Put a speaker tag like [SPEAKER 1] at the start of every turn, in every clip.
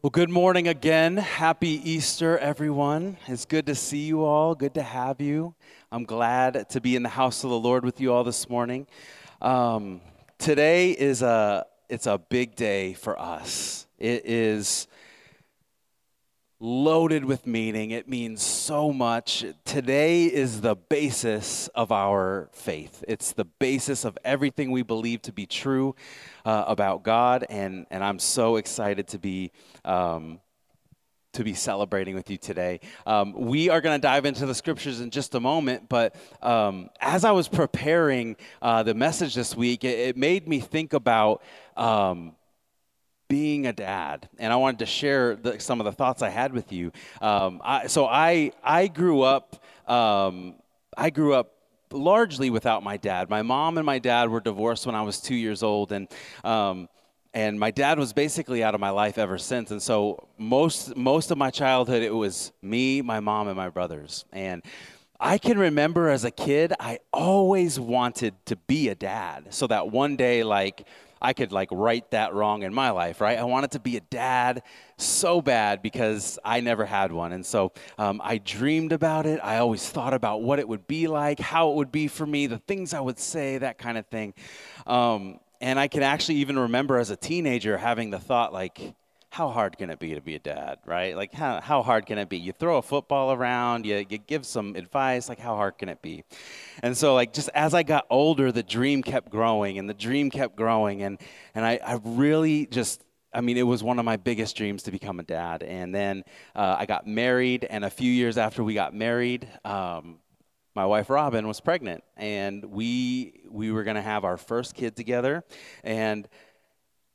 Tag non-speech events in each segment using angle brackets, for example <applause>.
[SPEAKER 1] Well, good morning again. Happy Easter, everyone. It's good to see you all. Good to have you. I'm glad to be in the house of the Lord with you all this morning. Um, today is a it's a big day for us. It is loaded with meaning. It means so much. Today is the basis of our faith. It's the basis of everything we believe to be true uh, about God, and and I'm so excited to be. Um, to be celebrating with you today. Um, we are going to dive into the scriptures in just a moment, but um, as I was preparing uh, the message this week, it, it made me think about um, being a dad, and I wanted to share the, some of the thoughts I had with you. Um, I, so I I grew up um, I grew up largely without my dad. My mom and my dad were divorced when I was two years old, and um, and my dad was basically out of my life ever since. And so most most of my childhood, it was me, my mom, and my brothers, and. I can remember as a kid, I always wanted to be a dad so that one day, like, I could like right that wrong in my life, right? I wanted to be a dad so bad because I never had one. And so um, I dreamed about it. I always thought about what it would be like, how it would be for me, the things I would say, that kind of thing. Um, and I can actually even remember as a teenager having the thought, like, how hard can it be to be a dad, right? Like, how, how hard can it be? You throw a football around, you, you give some advice, like, how hard can it be? And so, like, just as I got older, the dream kept growing and the dream kept growing. And, and I, I really just, I mean, it was one of my biggest dreams to become a dad. And then uh, I got married, and a few years after we got married, um, my wife Robin was pregnant, and we we were going to have our first kid together, and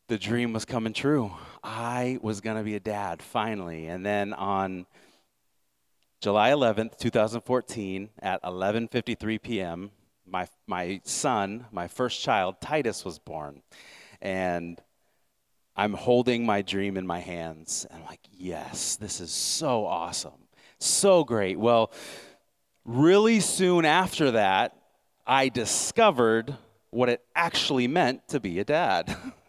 [SPEAKER 1] the dream was coming true. I was going to be a dad finally. And then on July 11th, 2014, at 11:53 p.m., my my son, my first child, Titus was born. And I'm holding my dream in my hands. And I'm like, "Yes, this is so awesome. So great." Well, really soon after that, I discovered what it actually meant to be a dad. <laughs>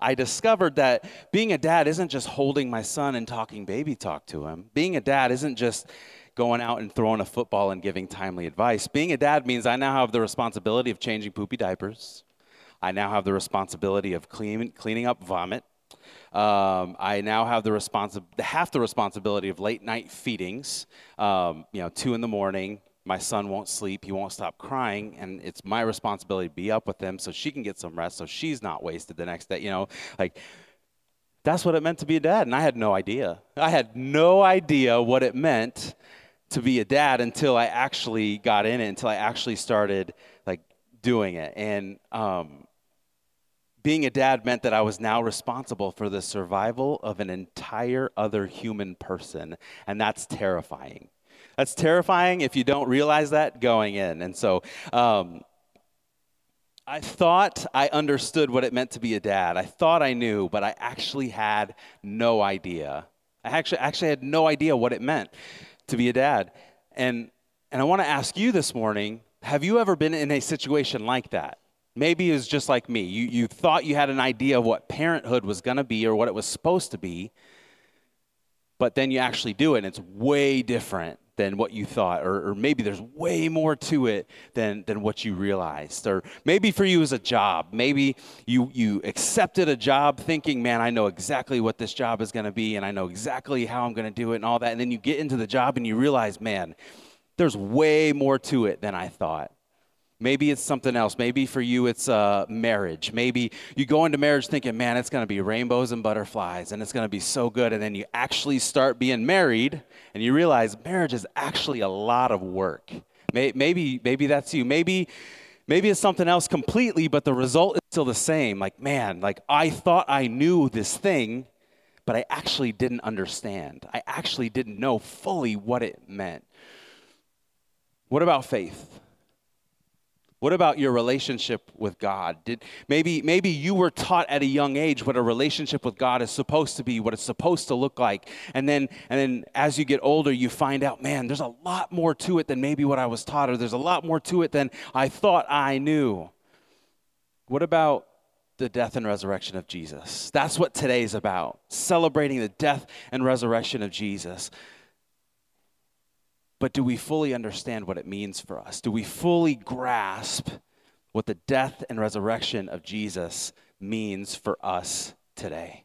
[SPEAKER 1] I discovered that being a dad isn't just holding my son and talking baby talk to him. Being a dad isn't just going out and throwing a football and giving timely advice. Being a dad means I now have the responsibility of changing poopy diapers. I now have the responsibility of clean, cleaning up vomit. Um, I now have the responsi- half the responsibility of late night feedings. Um, you know, two in the morning, my son won't sleep he won't stop crying and it's my responsibility to be up with him so she can get some rest so she's not wasted the next day you know? Like that's what it meant to be a dad and i had no idea. I had no idea what it meant to be a dad until i actually got in it until i actually started like doing it. And um, being a dad meant that I was now responsible for the survival of an entire other human person, and that's terrifying. That's terrifying if you don't realize that going in. And so um, I thought I understood what it meant to be a dad. I thought I knew, but I actually had no idea. I actually, actually had no idea what it meant to be a dad. And, and I want to ask you this morning have you ever been in a situation like that? Maybe it was just like me. You, you thought you had an idea of what parenthood was going to be or what it was supposed to be, but then you actually do it and it's way different than what you thought, or, or, maybe there's way more to it than, than what you realized. Or maybe for you as a job, maybe you, you accepted a job thinking, man, I know exactly what this job is going to be, and I know exactly how I'm going to do it, and all that. And then you get into the job and you realize, man, there's way more to it than I thought. Maybe it's something else. Maybe for you it's uh, marriage. Maybe you go into marriage thinking, man, it's going to be rainbows and butterflies and it's going to be so good. And then you actually start being married and you realize marriage is actually a lot of work. Maybe, maybe that's you. Maybe, maybe it's something else completely, but the result is still the same. Like, man, like I thought I knew this thing, but I actually didn't understand. I actually didn't know fully what it meant. What about faith? What about your relationship with God? Did maybe maybe you were taught at a young age what a relationship with God is supposed to be, what it's supposed to look like. And then and then as you get older, you find out, man, there's a lot more to it than maybe what I was taught or there's a lot more to it than I thought I knew. What about the death and resurrection of Jesus. That's what today is about, celebrating the death and resurrection of Jesus. But do we fully understand what it means for us? Do we fully grasp what the death and resurrection of Jesus means for us today?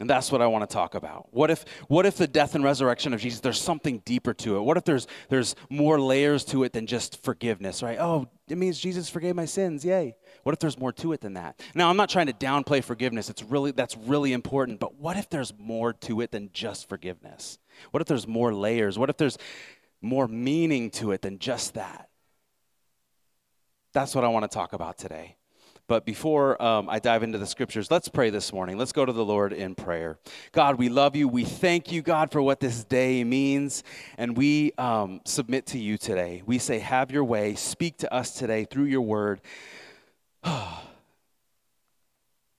[SPEAKER 1] And that's what I want to talk about. What if, what if the death and resurrection of Jesus, there's something deeper to it? What if there's, there's more layers to it than just forgiveness, right? Oh, it means Jesus forgave my sins. Yay. What if there's more to it than that? Now, I'm not trying to downplay forgiveness. It's really, that's really important. But what if there's more to it than just forgiveness? What if there's more layers? What if there's more meaning to it than just that? That's what I want to talk about today. But before um, I dive into the scriptures, let's pray this morning. Let's go to the Lord in prayer. God, we love you. We thank you, God, for what this day means. And we um, submit to you today. We say, Have your way. Speak to us today through your word. <sighs>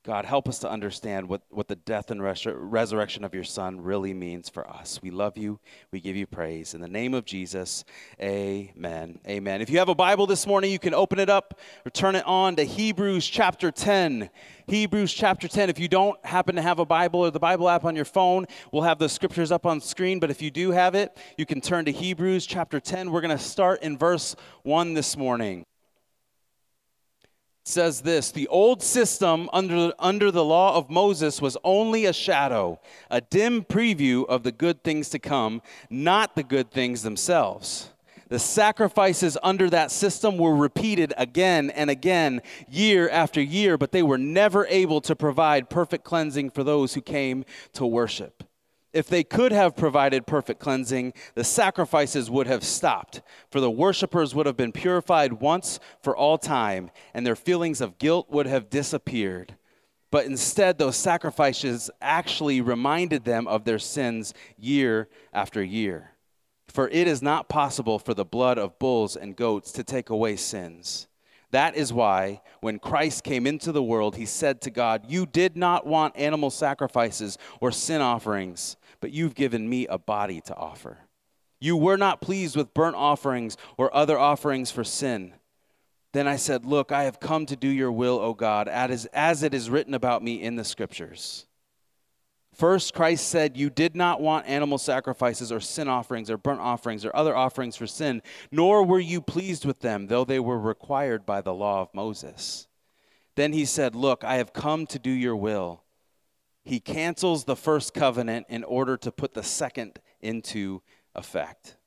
[SPEAKER 1] God, help us to understand what, what the death and res- resurrection of your Son really means for us. We love you. We give you praise. In the name of Jesus, amen. Amen. If you have a Bible this morning, you can open it up or turn it on to Hebrews chapter 10. Hebrews chapter 10. If you don't happen to have a Bible or the Bible app on your phone, we'll have the scriptures up on screen. But if you do have it, you can turn to Hebrews chapter 10. We're going to start in verse 1 this morning says this The old system under, under the law of Moses was only a shadow, a dim preview of the good things to come, not the good things themselves. The sacrifices under that system were repeated again and again, year after year, but they were never able to provide perfect cleansing for those who came to worship. If they could have provided perfect cleansing, the sacrifices would have stopped, for the worshippers would have been purified once for all time, and their feelings of guilt would have disappeared. But instead, those sacrifices actually reminded them of their sins year after year. For it is not possible for the blood of bulls and goats to take away sins. That is why, when Christ came into the world, he said to God, You did not want animal sacrifices or sin offerings but you've given me a body to offer. You were not pleased with burnt offerings or other offerings for sin. Then I said, Look, I have come to do your will, O God, as, it is written about me in the scriptures. First, Christ said, You did not want animal sacrifices or sin offerings or burnt offerings or other offerings for sin, nor were you pleased with them, though they were required by the law of Moses. Then he said, Look, I have come to do your will he cancels the first covenant in order to put the second into effect.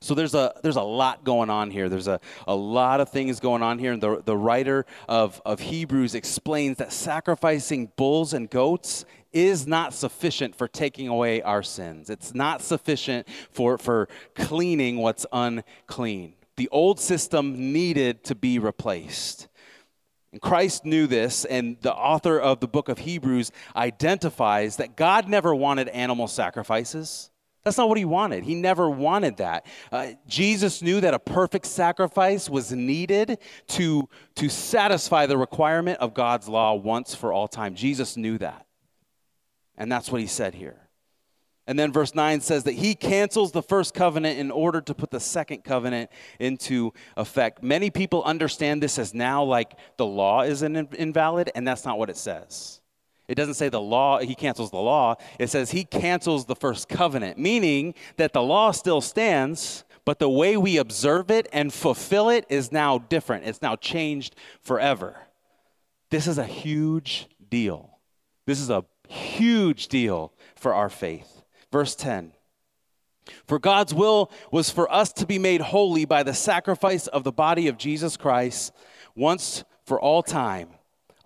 [SPEAKER 1] So there's a there's a lot going on here. There's a, a lot of things going on here. And the, the writer of, of Hebrews explains that sacrificing bulls and goats is not sufficient for taking away our sins. It's not sufficient for, for cleaning what's unclean. The old system needed to be replaced. And Christ knew this, and the author of the book of Hebrews identifies that God never wanted animal sacrifices. That's not what he wanted. He never wanted that. Uh, Jesus knew that a perfect sacrifice was needed to, to satisfy the requirement of God's law once for all time. Jesus knew that. And that's what he said here. And then verse 9 says that he cancels the first covenant in order to put the second covenant into effect. Many people understand this as now like the law is invalid, and that's not what it says. It doesn't say the law, he cancels the law. It says he cancels the first covenant, meaning that the law still stands, but the way we observe it and fulfill it is now different. It's now changed forever. This is a huge deal. This is a huge deal for our faith. Verse 10 For God's will was for us to be made holy by the sacrifice of the body of Jesus Christ once for all time.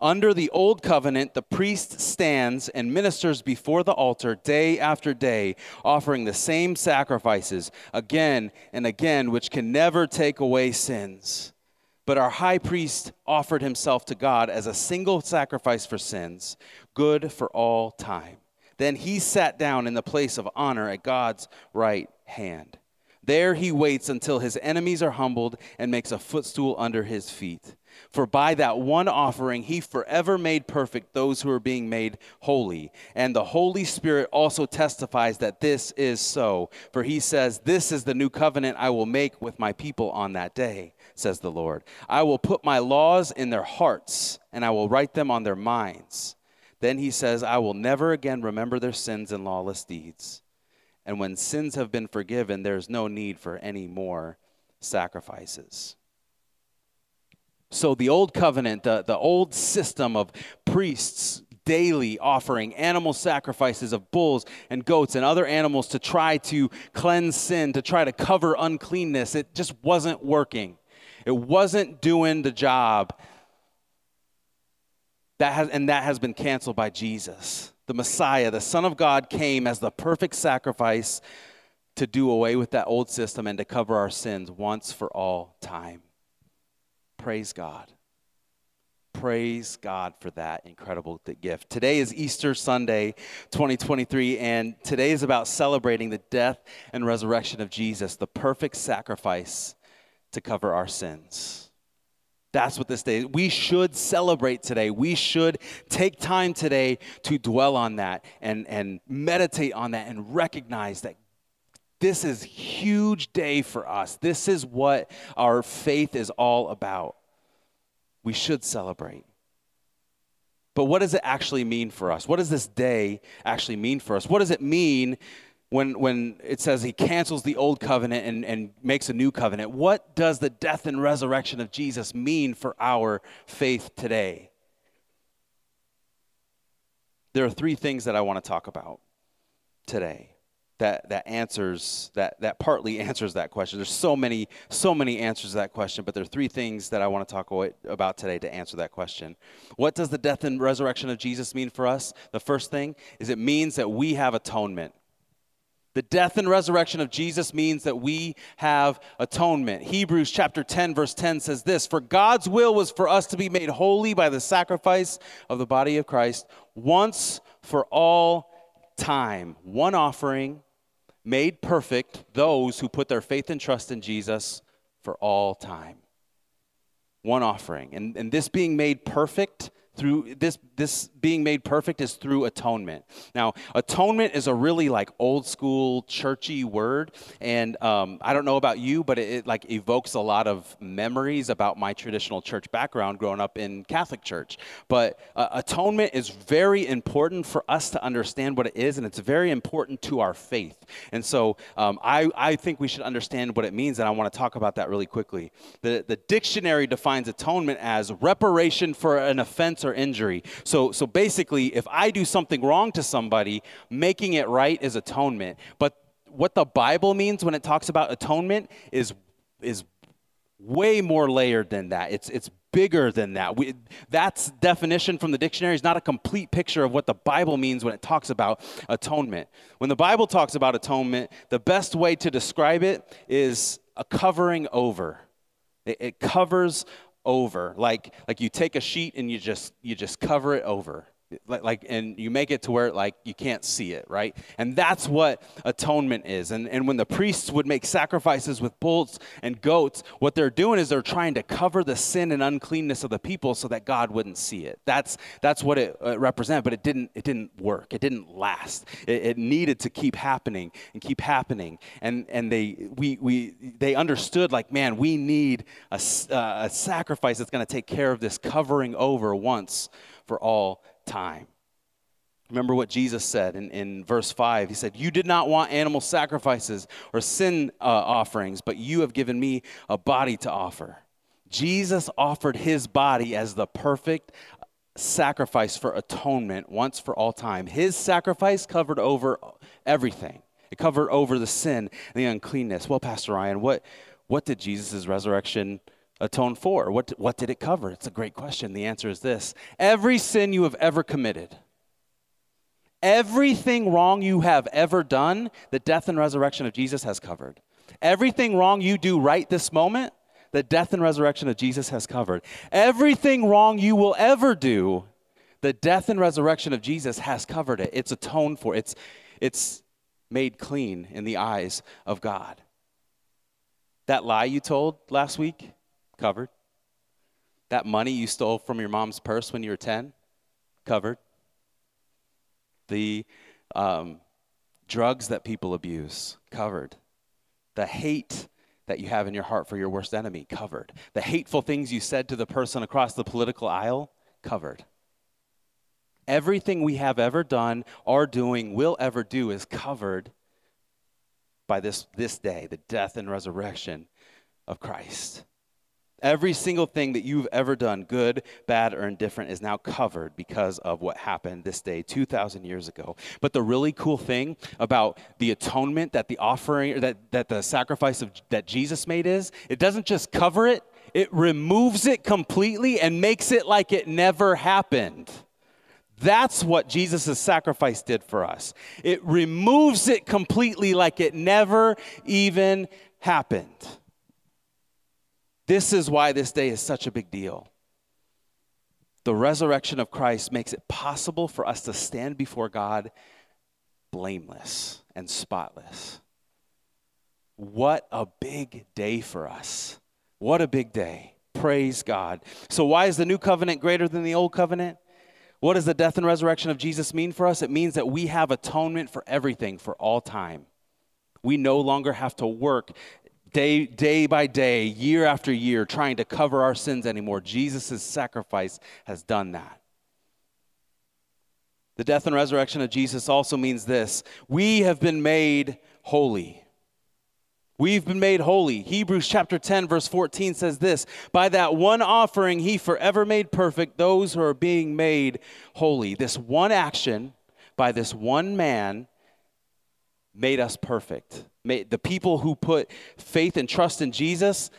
[SPEAKER 1] Under the old covenant, the priest stands and ministers before the altar day after day, offering the same sacrifices again and again, which can never take away sins. But our high priest offered himself to God as a single sacrifice for sins, good for all time. Then he sat down in the place of honor at God's right hand. There he waits until his enemies are humbled and makes a footstool under his feet. For by that one offering he forever made perfect those who are being made holy. And the Holy Spirit also testifies that this is so. For he says, This is the new covenant I will make with my people on that day says the Lord. I will put my laws in their hearts, and I will write them on their minds. Then he says, I will never again remember their sins and lawless deeds. And when sins have been forgiven, there is no need for any more sacrifices. So, the old covenant, the, the old system of priests daily offering animal sacrifices of bulls and goats and other animals to try to cleanse sin, to try to cover uncleanness. It just wasn't working. It wasn't doing the job. That has, and that has been canceled by Jesus. The Messiah, the Son of God, came as the perfect sacrifice to do away with that old system and to cover our sins once for all time. Praise God. Praise God for that incredible gift. Today is Easter Sunday 2023, and today is about celebrating the death and resurrection of Jesus, the perfect sacrifice to cover our sins. That's what this day is. We should celebrate today. We should take time today to dwell on that and, and meditate on that and recognize that this is huge day for us. This is what our faith is all about we should celebrate. But what does it actually mean for us? What does this day actually mean for us? What does it mean when, when it says he cancels the old covenant and, and makes a new covenant? What does the death and resurrection of Jesus mean for our faith today? There are three things that I want to talk about today that that answers that that partly answers that question. There's so many so many answers to that question, but there are three things that I want to talk about today to answer that question. What does the death and resurrection of Jesus mean for us? The first thing is it means that we have atonement. The death and resurrection of Jesus means that we have atonement. Hebrews chapter 10 verse 10 says this, "For God's will was for us to be made holy by the sacrifice of the body of Christ once for all time, one offering made perfect those who put their faith and trust in Jesus for all time. One offering. And, and this being made perfect through this this being made perfect is through atonement. Now atonement is a really like old school churchy word and um, i don't know about you but it, it, like evokes a lot of memories about my traditional church background growing up in catholic church. But uh, atonement is very important for us to understand what it is and it's very important to our faith. And so um, I, I think we should understand what it means and i want to talk about that really quickly. The, the dictionary defines atonement as reparation for an offense or injury. So, so basically, if I do something wrong to somebody, making it right is atonement. But what the Bible means when it talks about atonement is, is way more layered than that. It's, it's bigger than that. We, that's definition from the dictionary is not a complete picture of what the Bible means when it talks about atonement. When the Bible talks about atonement, the best way to describe it is a covering over. It, it covers over. Like like you take a sheet and you just you just cover it over like, like and you make it to where like you can't see it right? And that's what atonement is. And, and when the priests would make sacrifices with bulls and goats what they're doing is they're trying to cover the sin and uncleanness of the people so that god wouldn't see it. That's that's what it uh, represented but it didn't it didn't work. It didn't last. It, it needed to keep happening and keep happening. And and they we we they understood like man we need a, uh, a sacrifice that's going to take care of this covering over once for all time. Remember what Jesus said in, in verse 5. He said, You did not want animal sacrifices or sin uh, offerings, but you have given me a body to offer. Jesus offered his body as the perfect sacrifice for atonement once for all time. His sacrifice covered over everything, it covered over the sin and the uncleanness. Well, Pastor Ryan, what, what did Jesus' resurrection atone for? What, what did it cover? It's a great question. The answer is this every sin you have ever committed, everything wrong you have ever done, the death and resurrection of Jesus has covered. Everything wrong you do right this moment, the death and resurrection of Jesus has covered. Everything wrong you will ever do, the death and resurrection of Jesus has covered it. It's atoned for. It's it's made clean in the eyes of God. That lie you told last week, Covered. That money you stole from your mom's purse when you were 10? Covered. The um, drugs that people abuse? Covered. The hate that you have in your heart for your worst enemy, covered. The hateful things you said to the person across the political aisle, covered. Everything we have ever done, are doing, will ever do is covered by this, this day, the death and resurrection of Christ. Every single thing that you've ever done, good, bad, or indifferent, is now covered because of what happened this day 2,000 years ago. But the really cool thing about the atonement that the offering, that, that the sacrifice of, that Jesus made is, it doesn't just cover it, it removes it completely and makes it like it never happened. That's what Jesus' sacrifice did for us. It removes it completely like it never even happened. This is why this day is such a big deal. The resurrection of Christ makes it possible for us to stand before God blameless and spotless. What a big day for us. What a big day. Praise God. So, why is the new covenant greater than the old covenant? What does the death and resurrection of Jesus mean for us? It means that we have atonement for everything for all time. We no longer have to work day, day by day, year after year, trying to cover our sins anymore. Jesus' sacrifice has done that. The death and resurrection of Jesus also means this we have been made holy. We've been made holy. Hebrews chapter 10, verse 14 says this By that one offering, he forever made perfect those who are being made holy. This one action by this one man made us perfect. The people who put faith and trust in Jesus,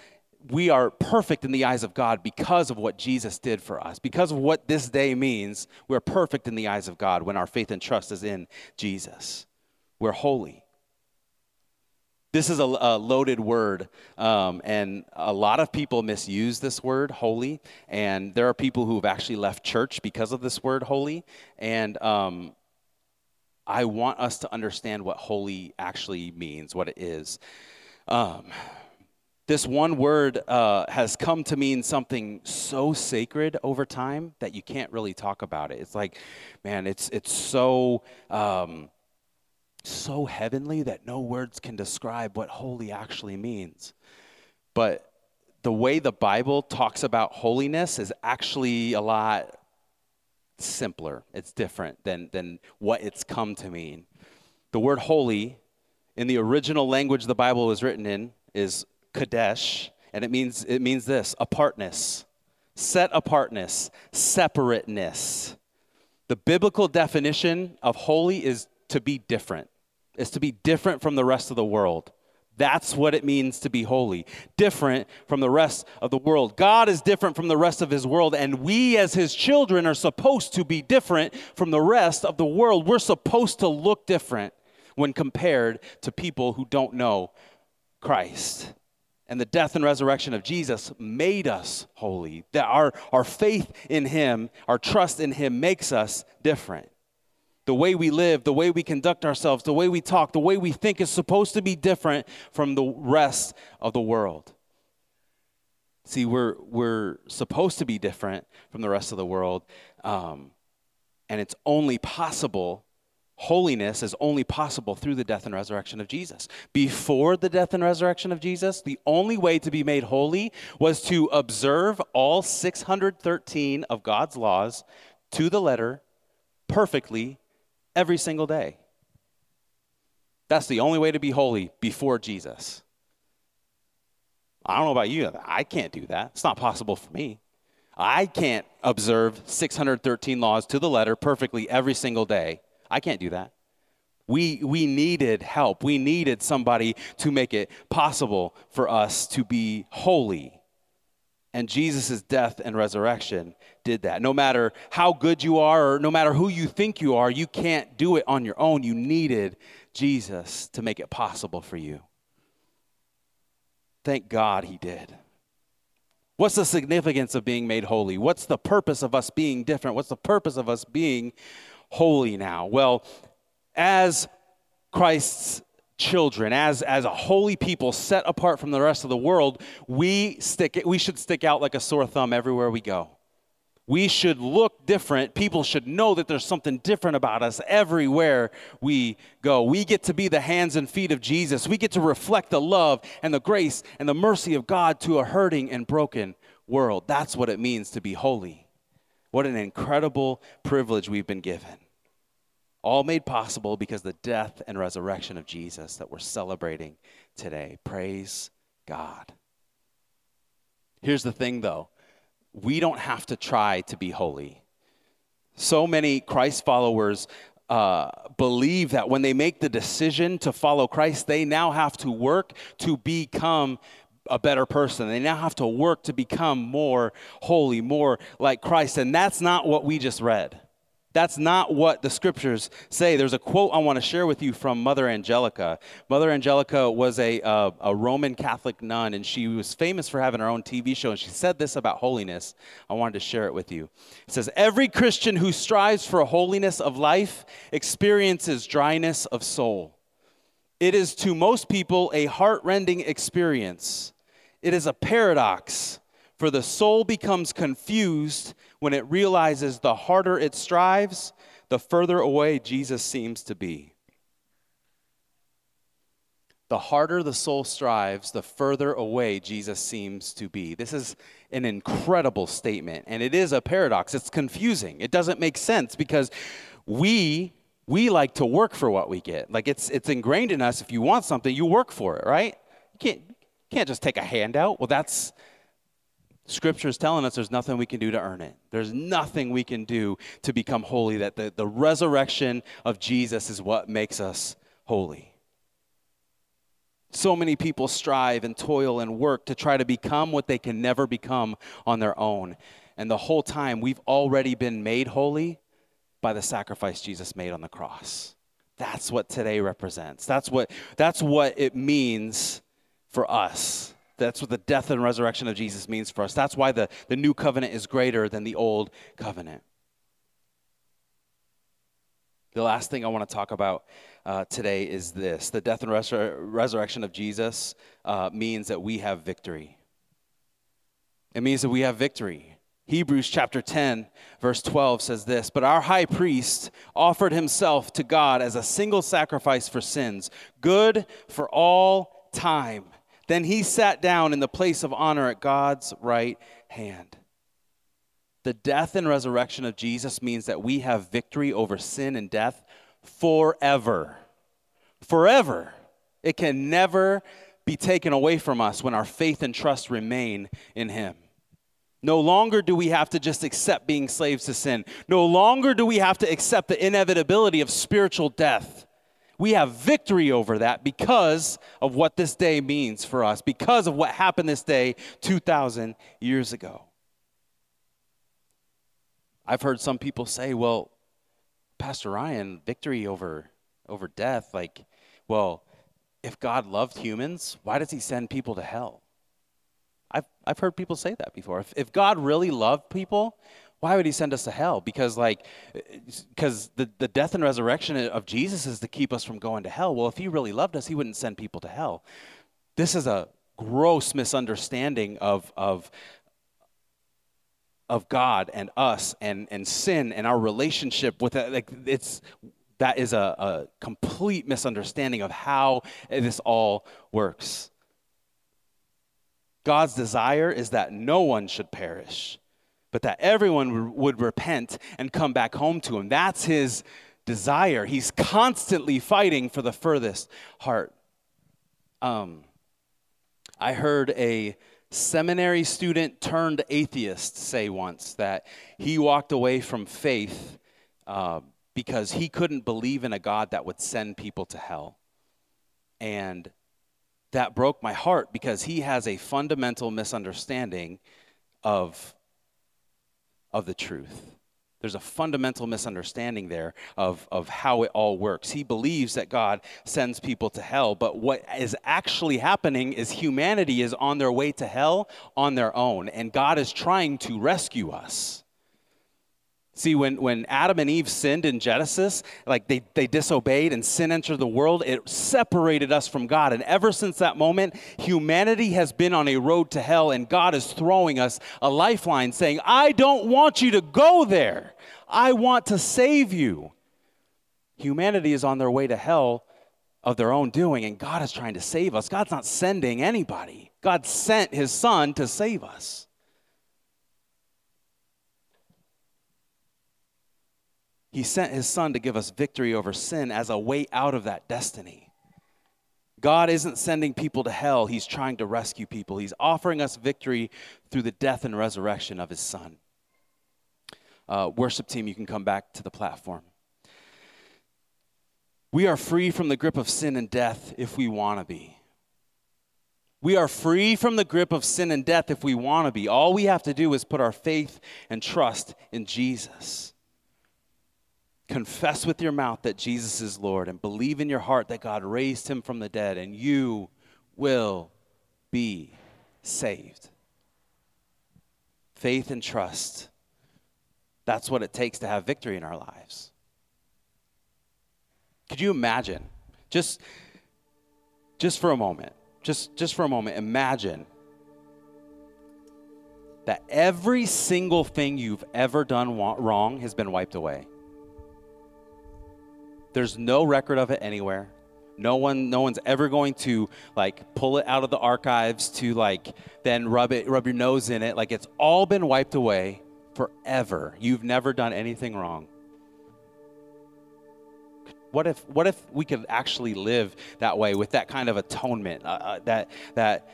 [SPEAKER 1] we are perfect in the eyes of God because of what Jesus did for us. Because of what this day means, we're perfect in the eyes of God when our faith and trust is in Jesus. We're holy. This is a, a loaded word, um, and a lot of people misuse this word, holy. And there are people who have actually left church because of this word, holy. And um, I want us to understand what holy actually means, what it is. Um, this one word uh, has come to mean something so sacred over time that you can't really talk about it. It's like, man, it's it's so um, so heavenly that no words can describe what holy actually means. But the way the Bible talks about holiness is actually a lot simpler. It's different than, than what it's come to mean. The word holy in the original language the Bible was written in is kadesh, and it means it means this apartness, set apartness, separateness. The biblical definition of holy is to be different is to be different from the rest of the world. That's what it means to be holy, different from the rest of the world. God is different from the rest of his world, and we as his children are supposed to be different from the rest of the world. We're supposed to look different when compared to people who don't know Christ. And the death and resurrection of Jesus made us holy. That our, our faith in him, our trust in him makes us different the way we live, the way we conduct ourselves, the way we talk, the way we think is supposed to be different from the rest of the world. See, we're, we're supposed to be different from the rest of the world, um, and it's only possible, holiness is only possible through the death and resurrection of Jesus. Before the death and resurrection of Jesus, the only way to be made holy was to observe all 613 of God's laws to the letter perfectly every single day. That's the only way to be holy before Jesus. I don't know about you, I can't do that. It's not possible for me. I can't observe 613 laws to the letter perfectly every single day. I can't do that. We, we needed help. We needed somebody to make it possible for us to be holy. And Jesus' death and resurrection did that. No matter how good you are, or no matter who you think you are, you can't do it on your own. You needed Jesus to make it possible for you. Thank God he did. What's the significance of being made holy? What's the purpose of us being different? What's the purpose of us being holy now? Well, as Christ's children, as, as a holy people set apart from the rest of the world, we, stick, we should stick out like a sore thumb everywhere we go. We should look different. People should know that there's something different about us everywhere we go. We get to be the hands and feet of Jesus. We get to reflect the love and the grace and the mercy of God to a hurting and broken world. That's what it means to be holy. What an incredible privilege we've been given. All made possible because the death and resurrection of Jesus that we're celebrating today. Praise God. Here's the thing, though we don't have to try to be holy. So many Christ followers uh, believe that when they make the decision to follow Christ, they now have to work to become a better person. They now have to work to become more holy, more like Christ. And that's not what we just read. That's not what the scriptures say. There's a quote I want to share with you from Mother Angelica. Mother Angelica was a, uh, a Roman Catholic nun, and she was famous for having her own TV show. And she said this about holiness. I wanted to share it with you. It says, Every Christian who strives for holiness of life experiences dryness of soul. It is to most people a heart-rending experience. It is a paradox, for the soul becomes confused when it realizes the harder it strives, the further away Jesus seems to be. The harder the soul strives, the further away Jesus seems to be. This is an incredible statement, and it is a paradox. It's confusing. It doesn't make sense because we we like to work for what we get. Like it's it's ingrained in us if you want something, you work for it, right? You can't you can't just take a handout. Well, that's Scripture is telling us there's nothing we can do to earn it. There's nothing we can do to become holy, that the, the resurrection of Jesus is what makes us holy. So many people strive and toil and work to try to become what they can never become on their own. And the whole time, we've already been made holy by the sacrifice Jesus made on the cross. That's what today represents. That's what, that's what it means for us. That's what the death and resurrection of Jesus means for us. That's why the, the new covenant is greater than the old covenant. The last thing I want to talk about uh, today is this the death and resur- resurrection of Jesus uh, means that we have victory. It means that we have victory. Hebrews chapter 10, verse 12 says this But our high priest offered himself to God as a single sacrifice for sins, good for all time. Then he sat down in the place of honor at God's right hand. The death and resurrection of Jesus means that we have victory over sin and death forever. Forever. It can never be taken away from us when our faith and trust remain in him. No longer do we have to just accept being slaves to sin. No longer do we have to accept the inevitability of spiritual death. We have victory over that because of what this day means for us, because of what happened this day 2,000 years ago. I've heard some people say, well, Pastor Ryan, victory over, over death, like, well, if God loved humans, why does he send people to hell? I've, I've heard people say that before. If, if God really loved people, why would he send us to hell? Because like because the, the death and resurrection of Jesus is to keep us from going to hell. Well, if he really loved us, he wouldn't send people to hell. This is a gross misunderstanding of of of God and us and and sin and our relationship with it. Like it's that is a, a complete misunderstanding of how this all works. God's desire is that no one should perish but that everyone would repent and come back home to him. That's his desire. He's constantly fighting for the furthest heart. Um, I heard a seminary student turned atheist say once that he walked away from faith uh, because he couldn't believe in a God that would send people to hell. And that broke my heart because he has a fundamental misunderstanding of of the truth. There's a fundamental misunderstanding there of, of how it all works. He believes that God sends people to hell, but what is actually happening is humanity is on their way to hell on their own, and God is trying to rescue us. See, when, when Adam and Eve sinned in Genesis, like they, they disobeyed and sin entered the world, it separated us from God. And ever since that moment, humanity has been on a road to hell, and God is throwing us a lifeline saying, I don't want you to go there. I want to save you. Humanity is on their way to hell of their own doing, and God is trying to save us. God's not sending anybody, God sent his son to save us. He sent his son to give us victory over sin as a way out of that destiny. God isn't sending people to hell, he's trying to rescue people. He's offering us victory through the death and resurrection of his son. Uh, worship team, you can come back to the platform. We are free from the grip of sin and death if we want to be. We are free from the grip of sin and death if we want to be. All we have to do is put our faith and trust in Jesus. Confess with your mouth that Jesus is Lord and believe in your heart that God raised him from the dead, and you will be saved. Faith and trust. That's what it takes to have victory in our lives. Could you imagine? Just, just for a moment, just, just for a moment, imagine that every single thing you've ever done wrong has been wiped away. There's no record of it anywhere. No one, no one's ever going to like pull it out of the archives to like then rub it, rub your nose in it. Like it's all been wiped away forever. You've never done anything wrong. What if, what if we could actually live that way with that kind of atonement, uh, uh, that, that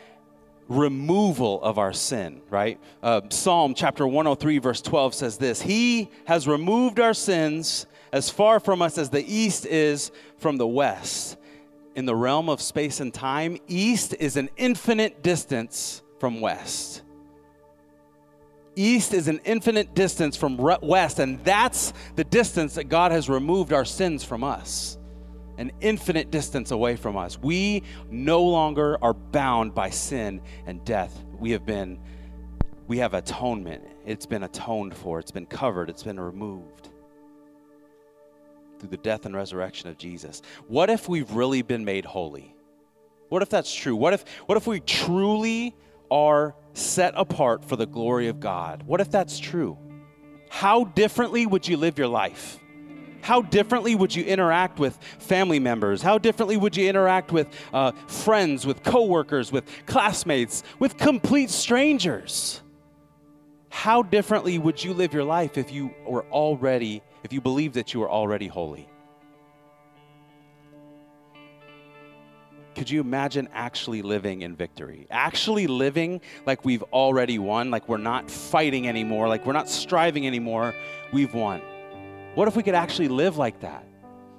[SPEAKER 1] removal of our sin, right? Uh, Psalm chapter 103, verse 12 says this He has removed our sins as far from us as the east is from the west. In the realm of space and time, east is an infinite distance from west. East is an infinite distance from west, and that's the distance that God has removed our sins from us. An infinite distance away from us. We no longer are bound by sin and death. We have been, we have atonement. It's been atoned for, it's been covered, it's been removed through the death and resurrection of Jesus. What if we've really been made holy? What if that's true? What if, what if we truly are set apart for the glory of God? What if that's true? How differently would you live your life? How differently would you interact with family members? How differently would you interact with uh, friends, with coworkers, with classmates, with complete strangers? How differently would you live your life if you were already if you believe that you are already holy. Could you imagine actually living in victory? Actually living like we've already won, like we're not fighting anymore, like we're not striving anymore, we've won. What if we could actually live like that?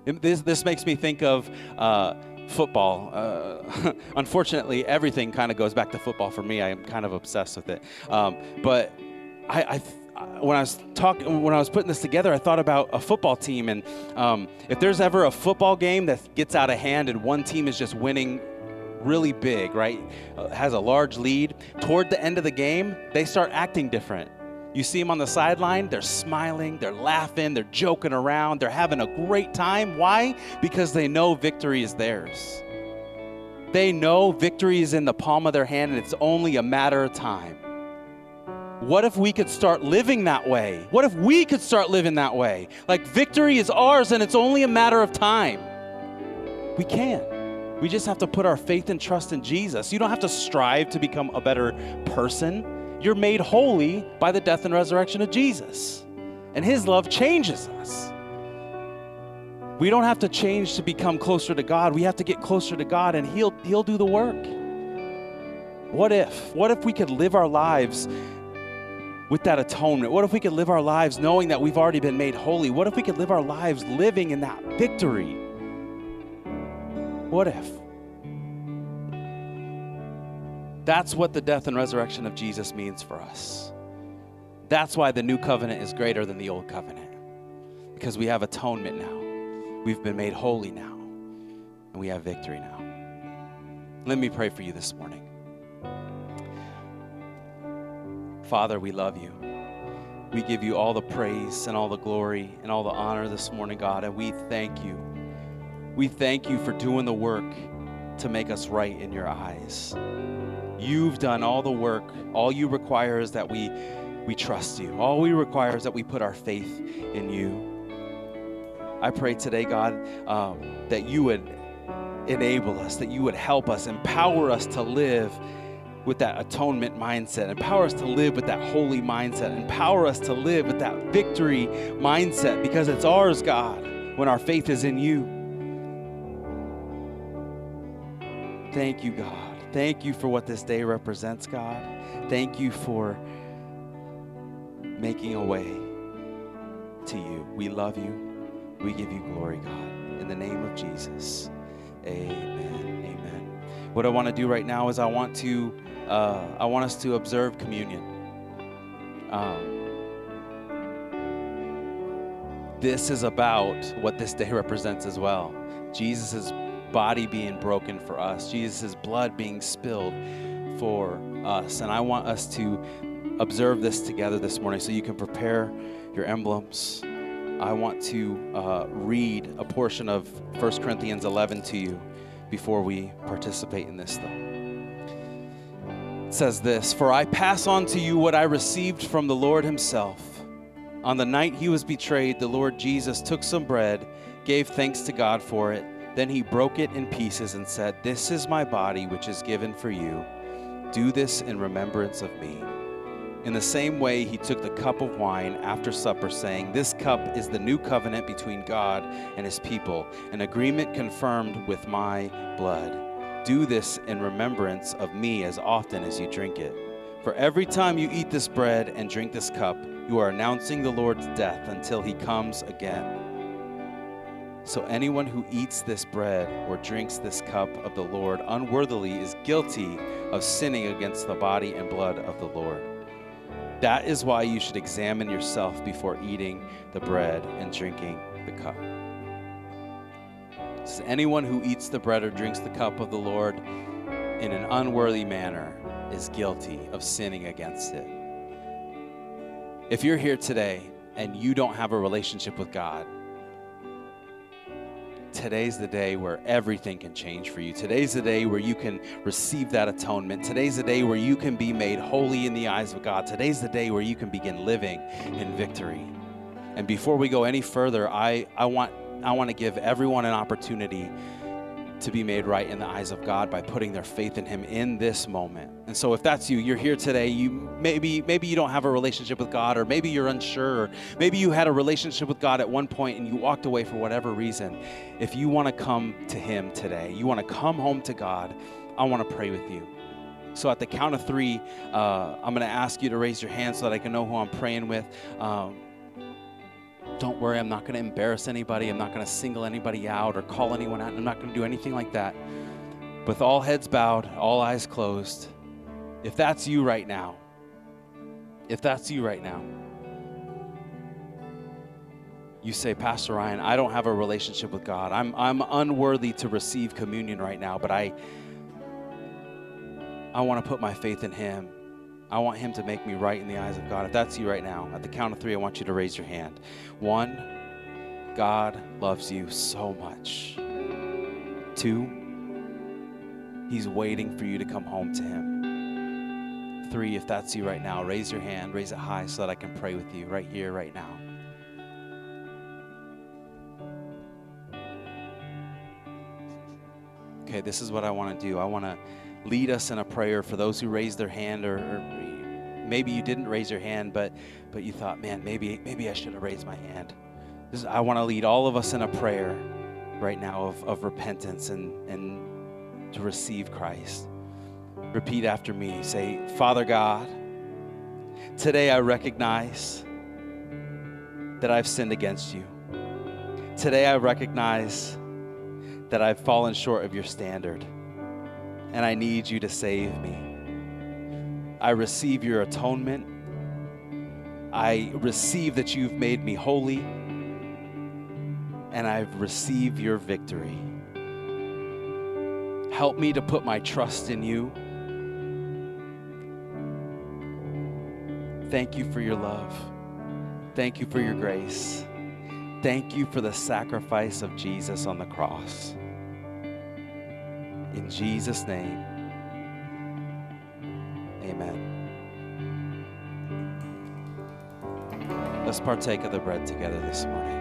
[SPEAKER 1] This, this makes me think of uh, football. Uh, <laughs> unfortunately, everything kind of goes back to football for me. I am kind of obsessed with it. Um, but I, I when I was talking, when I was putting this together, I thought about a football team, and um, if there's ever a football game that gets out of hand and one team is just winning really big, right, uh, has a large lead, toward the end of the game, they start acting different. You see them on the sideline, they're smiling, they're laughing, they're joking around, they're having a great time. Why? Because they know victory is theirs. They know victory is in the palm of their hand and it's only a matter of time. What if we could start living that way? What if we could start living that way? Like victory is ours and it's only a matter of time. We can. We just have to put our faith and trust in Jesus. You don't have to strive to become a better person. You're made holy by the death and resurrection of Jesus. And his love changes us. We don't have to change to become closer to God. We have to get closer to God and he'll he'll do the work. What if? What if we could live our lives with that atonement? What if we could live our lives knowing that we've already been made holy? What if we could live our lives living in that victory? What if? That's what the death and resurrection of Jesus means for us. That's why the new covenant is greater than the old covenant. Because we have atonement now. We've been made holy now. And we have victory now. Let me pray for you this morning. Father, we love you. We give you all the praise and all the glory and all the honor this morning, God, and we thank you. We thank you for doing the work to make us right in your eyes. You've done all the work. All you require is that we we trust you. All we require is that we put our faith in you. I pray today, God, um, that you would enable us, that you would help us, empower us to live with that atonement mindset, empower us to live with that holy mindset, empower us to live with that victory mindset because it's ours, God, when our faith is in you. Thank you, God. Thank you for what this day represents, God. Thank you for making a way to you. We love you. We give you glory, God. In the name of Jesus. Amen. Amen. What I want to do right now is I want to uh, I want us to observe communion. Um, this is about what this day <laughs> represents as well. Jesus' body being broken for us, Jesus' blood being spilled for us. And I want us to observe this together this morning so you can prepare your emblems. I want to uh, read a portion of 1 Corinthians 11 to you before we participate in this, though. Says this For I pass on to you what I received from the Lord Himself. On the night He was betrayed, the Lord Jesus took some bread, gave thanks to God for it. Then He broke it in pieces and said, This is my body, which is given for you. Do this in remembrance of me. In the same way, he took the cup of wine after supper, saying, This cup is the new covenant between God and his people, an agreement confirmed with my blood. Do this in remembrance of me as often as you drink it. For every time you eat this bread and drink this cup, you are announcing the Lord's death until he comes again. So anyone who eats this bread or drinks this cup of the Lord unworthily is guilty of sinning against the body and blood of the Lord. That is why you should examine yourself before eating the bread and drinking the cup. Says, anyone who eats the bread or drinks the cup of the Lord in an unworthy manner is guilty of sinning against it. If you're here today and you don't have a relationship with God, today's the day where everything can change for you. Today's the day where you can receive that atonement. Today's the day where you can be made holy in the eyes of God. Today's the day where you can begin living in victory. And before we go any further, I, I want I want to give everyone an opportunity to be made right in the eyes of God by putting their faith in him in this moment. And so if that's you, you're here today, you maybe maybe you don't have a relationship with God or maybe you're unsure or maybe you had a relationship with God at one point and you walked away for whatever reason. If you want to come to him today, you want to come home to God, I want to pray with you. So at the count of three, uh, I'm going to ask you to raise your hand so that I can know who I'm praying with. Um, don't worry, I'm not going to embarrass anybody. I'm not going to single anybody out or call anyone out. I'm not going to do anything like that. With all heads bowed, all eyes closed, if that's you right now, if that's you right now, you say, Pastor Ryan, I don't have a relationship with God. I'm, I'm unworthy to receive communion right now, but I, I want to put my faith in Him. I want Him to make me right in the eyes of God. If that's you right now, at the count of three, I want you to raise your hand. One, God loves you so much. Two, He's waiting for you to come home to Him. Three, if that's you right now, raise your hand, raise it high so that I can pray with you right here, right now. Okay, this is what I want to do. I want to lead us in a prayer for those who raise their hand or, or maybe you didn't raise your hand but but you thought man maybe maybe i should have raised my hand. Is, i want to lead all of us in a prayer right now of, of repentance and and to receive christ. Repeat after me. Say father god today i recognize that i've sinned against you. Today i recognize that i've fallen short of your standard and I need you to save me. I receive your atonement. I receive that you've made me holy, and I've received your victory. Help me to put my trust in you. Thank you for your love. Thank you for your grace. Thank you for the sacrifice of Jesus on the cross. In Jesus' name, amen. Let's partake of the bread together this morning.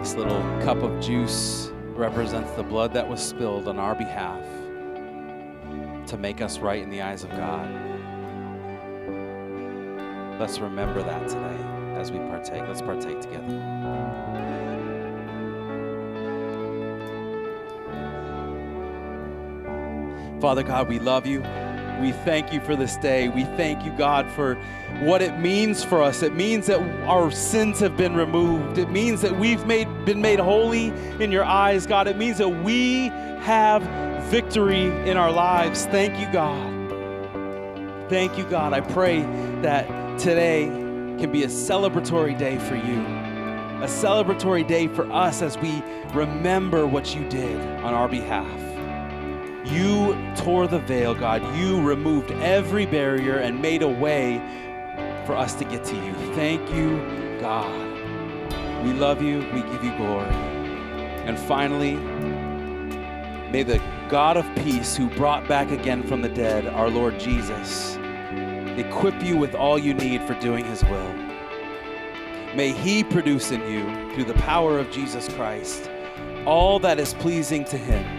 [SPEAKER 1] This little cup of juice represents the blood that was spilled on our behalf to make us right in the eyes of God. Let's remember that today as we partake. Let's partake together. Father God, we love you. We thank you for this day. We thank you, God, for what it means for us. It means that our sins have been removed. It means that we've made, been made holy in your eyes, God. It means that we have victory in our lives. Thank you, God. Thank you, God. I pray that today can be a celebratory day for you, a celebratory day for us as we remember what you did on our behalf. You tore the veil, God. You removed every barrier and made a way for us to get to you. Thank you, God. We love you. We give you glory. And finally, may the God of peace, who brought back again from the dead our Lord Jesus, equip you with all you need for doing his will. May he produce in you, through the power of Jesus Christ, all that is pleasing to him.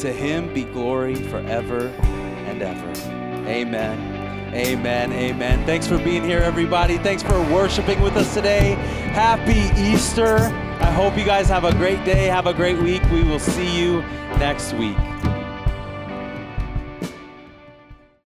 [SPEAKER 1] To him be glory forever and ever. Amen. Amen. Amen. Thanks for being here, everybody. Thanks for worshiping with us today. Happy Easter. I hope you guys have a great day. Have a great week. We will see you next week.